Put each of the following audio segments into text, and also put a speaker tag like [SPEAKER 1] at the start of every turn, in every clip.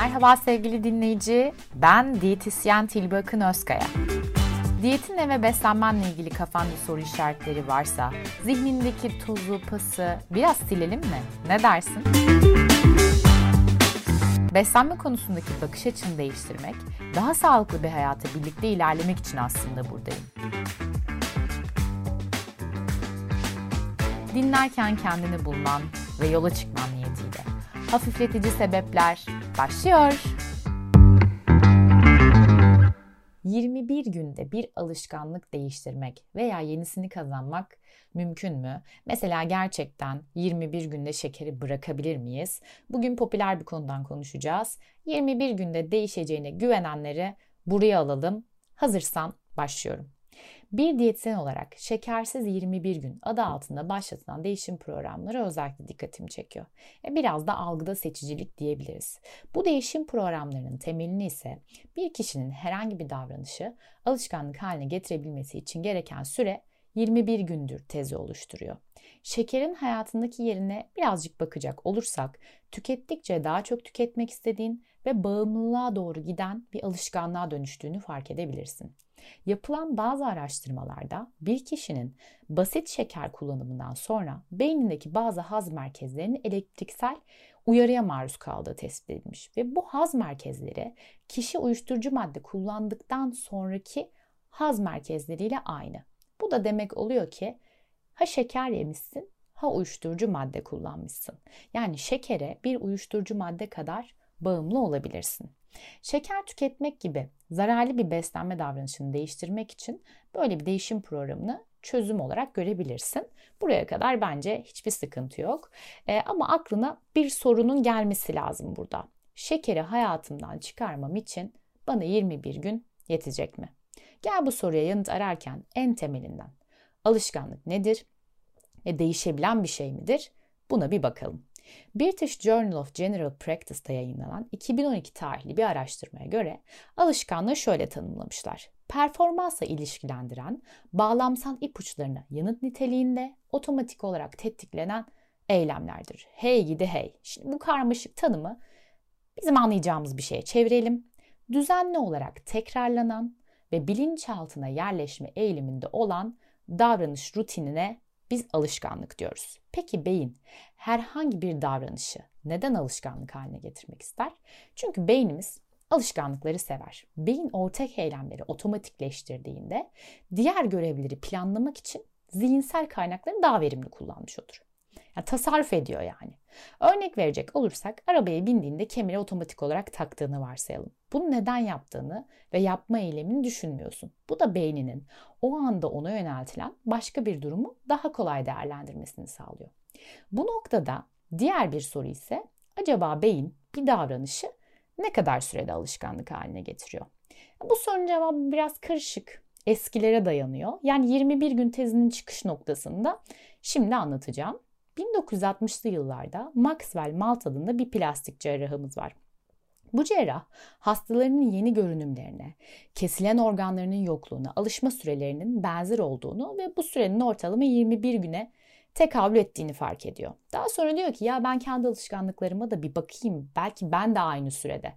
[SPEAKER 1] Merhaba sevgili dinleyici, ben diyetisyen Tilbe Akın Özkaya. Diyetinle ve beslenmenle ilgili kafanda soru işaretleri varsa, zihnindeki tozu, pası biraz silelim mi? Ne dersin? Beslenme konusundaki bakış açını değiştirmek, daha sağlıklı bir hayata birlikte ilerlemek için aslında buradayım. Dinlerken kendini bulman ve yola çıkman niyetiyle. Hafifletici sebepler başlıyor. 21 günde bir alışkanlık değiştirmek veya yenisini kazanmak mümkün mü? Mesela gerçekten 21 günde şekeri bırakabilir miyiz? Bugün popüler bir konudan konuşacağız. 21 günde değişeceğine güvenenleri buraya alalım. Hazırsan başlıyorum. Bir diyetisyen olarak şekersiz 21 gün adı altında başlatılan değişim programları özellikle dikkatimi çekiyor. E biraz da algıda seçicilik diyebiliriz. Bu değişim programlarının temelini ise bir kişinin herhangi bir davranışı alışkanlık haline getirebilmesi için gereken süre 21 gündür tezi oluşturuyor. Şekerin hayatındaki yerine birazcık bakacak olursak tükettikçe daha çok tüketmek istediğin ve bağımlılığa doğru giden bir alışkanlığa dönüştüğünü fark edebilirsin. Yapılan bazı araştırmalarda bir kişinin basit şeker kullanımından sonra beynindeki bazı haz merkezlerinin elektriksel uyarıya maruz kaldığı tespit edilmiş ve bu haz merkezleri kişi uyuşturucu madde kullandıktan sonraki haz merkezleriyle aynı. Bu da demek oluyor ki ha şeker yemişsin ha uyuşturucu madde kullanmışsın. Yani şekere bir uyuşturucu madde kadar bağımlı olabilirsin. Şeker tüketmek gibi zararlı bir beslenme davranışını değiştirmek için böyle bir değişim programını çözüm olarak görebilirsin. Buraya kadar bence hiçbir sıkıntı yok. E, ama aklına bir sorunun gelmesi lazım burada. Şekeri hayatımdan çıkarmam için bana 21 gün yetecek mi? Gel bu soruya yanıt ararken en temelinden alışkanlık nedir ve değişebilen bir şey midir? Buna bir bakalım. British Journal of General Practice'da yayınlanan 2012 tarihli bir araştırmaya göre alışkanlığı şöyle tanımlamışlar. Performansla ilişkilendiren bağlamsal ipuçlarına yanıt niteliğinde otomatik olarak tetiklenen eylemlerdir. Hey gidi hey. Şimdi bu karmaşık tanımı bizim anlayacağımız bir şeye çevirelim. Düzenli olarak tekrarlanan ve bilinçaltına yerleşme eğiliminde olan davranış rutinine biz alışkanlık diyoruz. Peki beyin herhangi bir davranışı neden alışkanlık haline getirmek ister? Çünkü beynimiz alışkanlıkları sever. Beyin ortak eylemleri otomatikleştirdiğinde diğer görevleri planlamak için zihinsel kaynakları daha verimli kullanmış olur. Yani tasarruf ediyor yani. Örnek verecek olursak arabaya bindiğinde kemeri otomatik olarak taktığını varsayalım. Bunu neden yaptığını ve yapma eylemini düşünmüyorsun. Bu da beyninin o anda ona yöneltilen başka bir durumu daha kolay değerlendirmesini sağlıyor. Bu noktada diğer bir soru ise acaba beyin bir davranışı ne kadar sürede alışkanlık haline getiriyor? Bu sorunun cevabı biraz karışık. Eskilere dayanıyor. Yani 21 gün tezinin çıkış noktasında şimdi anlatacağım. 1960'lı yıllarda Maxwell Malt adında bir plastik cerrahımız var. Bu cerrah hastalarının yeni görünümlerine, kesilen organlarının yokluğuna, alışma sürelerinin benzer olduğunu ve bu sürenin ortalama 21 güne tekabül ettiğini fark ediyor. Daha sonra diyor ki ya ben kendi alışkanlıklarıma da bir bakayım. Belki ben de aynı sürede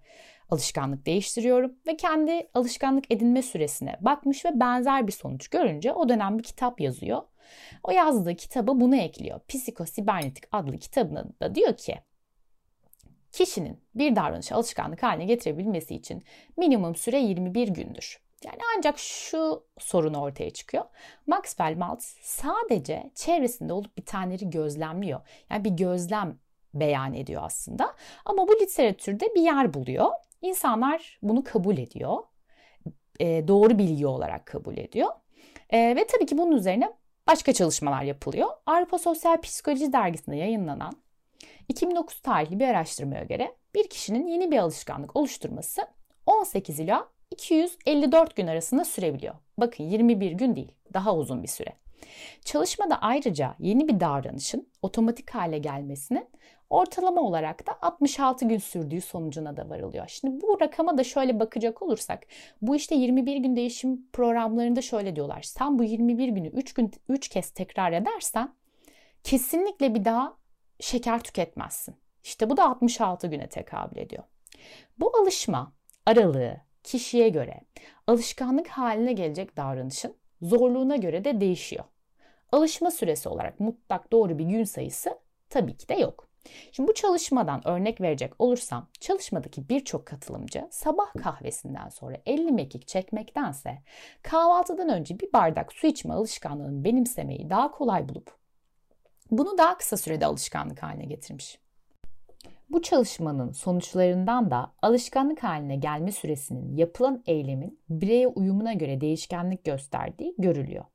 [SPEAKER 1] alışkanlık değiştiriyorum ve kendi alışkanlık edinme süresine bakmış ve benzer bir sonuç görünce o dönem bir kitap yazıyor. O yazdığı kitaba bunu ekliyor. Psikosibernetik adlı kitabında da diyor ki kişinin bir davranışı alışkanlık haline getirebilmesi için minimum süre 21 gündür. Yani ancak şu sorun ortaya çıkıyor. Maxwell Maltz sadece çevresinde olup bitenleri gözlemliyor. Yani bir gözlem beyan ediyor aslında. Ama bu literatürde bir yer buluyor. İnsanlar bunu kabul ediyor. E, doğru bilgi olarak kabul ediyor. E, ve tabii ki bunun üzerine başka çalışmalar yapılıyor. Avrupa Sosyal Psikoloji Dergisi'nde yayınlanan 2009 tarihli bir araştırmaya göre bir kişinin yeni bir alışkanlık oluşturması 18 ila 254 gün arasında sürebiliyor. Bakın 21 gün değil, daha uzun bir süre. Çalışmada ayrıca yeni bir davranışın otomatik hale gelmesinin ortalama olarak da 66 gün sürdüğü sonucuna da varılıyor. Şimdi bu rakama da şöyle bakacak olursak bu işte 21 gün değişim programlarında şöyle diyorlar. Sen bu 21 günü 3 gün 3 kez tekrar edersen kesinlikle bir daha şeker tüketmezsin. İşte bu da 66 güne tekabül ediyor. Bu alışma aralığı kişiye göre alışkanlık haline gelecek davranışın zorluğuna göre de değişiyor. Alışma süresi olarak mutlak doğru bir gün sayısı tabii ki de yok. Şimdi bu çalışmadan örnek verecek olursam çalışmadaki birçok katılımcı sabah kahvesinden sonra 50 mekik çekmektense kahvaltıdan önce bir bardak su içme alışkanlığını benimsemeyi daha kolay bulup bunu daha kısa sürede alışkanlık haline getirmiş. Bu çalışmanın sonuçlarından da alışkanlık haline gelme süresinin yapılan eylemin bireye uyumuna göre değişkenlik gösterdiği görülüyor.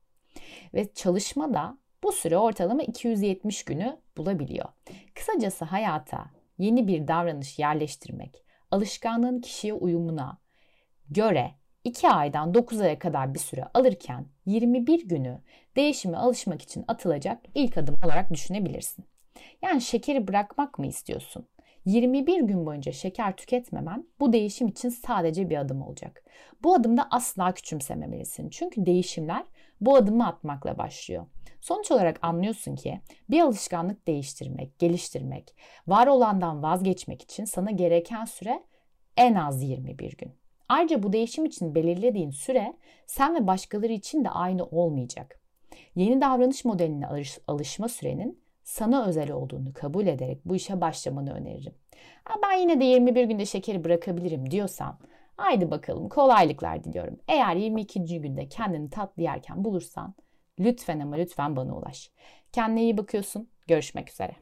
[SPEAKER 1] Ve çalışmada bu süre ortalama 270 günü bulabiliyor. Kısacası hayata yeni bir davranış yerleştirmek, alışkanlığın kişiye uyumuna göre 2 aydan 9 aya kadar bir süre alırken 21 günü değişime alışmak için atılacak ilk adım olarak düşünebilirsin. Yani şekeri bırakmak mı istiyorsun? 21 gün boyunca şeker tüketmemen bu değişim için sadece bir adım olacak. Bu adımda asla küçümsememelisin. Çünkü değişimler bu adımı atmakla başlıyor. Sonuç olarak anlıyorsun ki bir alışkanlık değiştirmek, geliştirmek, var olandan vazgeçmek için sana gereken süre en az 21 gün. Ayrıca bu değişim için belirlediğin süre sen ve başkaları için de aynı olmayacak. Yeni davranış modeline alışma sürenin sana özel olduğunu kabul ederek bu işe başlamanı öneririm. Ha, ben yine de 21 günde şekeri bırakabilirim diyorsan haydi bakalım kolaylıklar diliyorum. Eğer 22. günde kendini tatlı yerken bulursan lütfen ama lütfen bana ulaş. Kendine iyi bakıyorsun. Görüşmek üzere.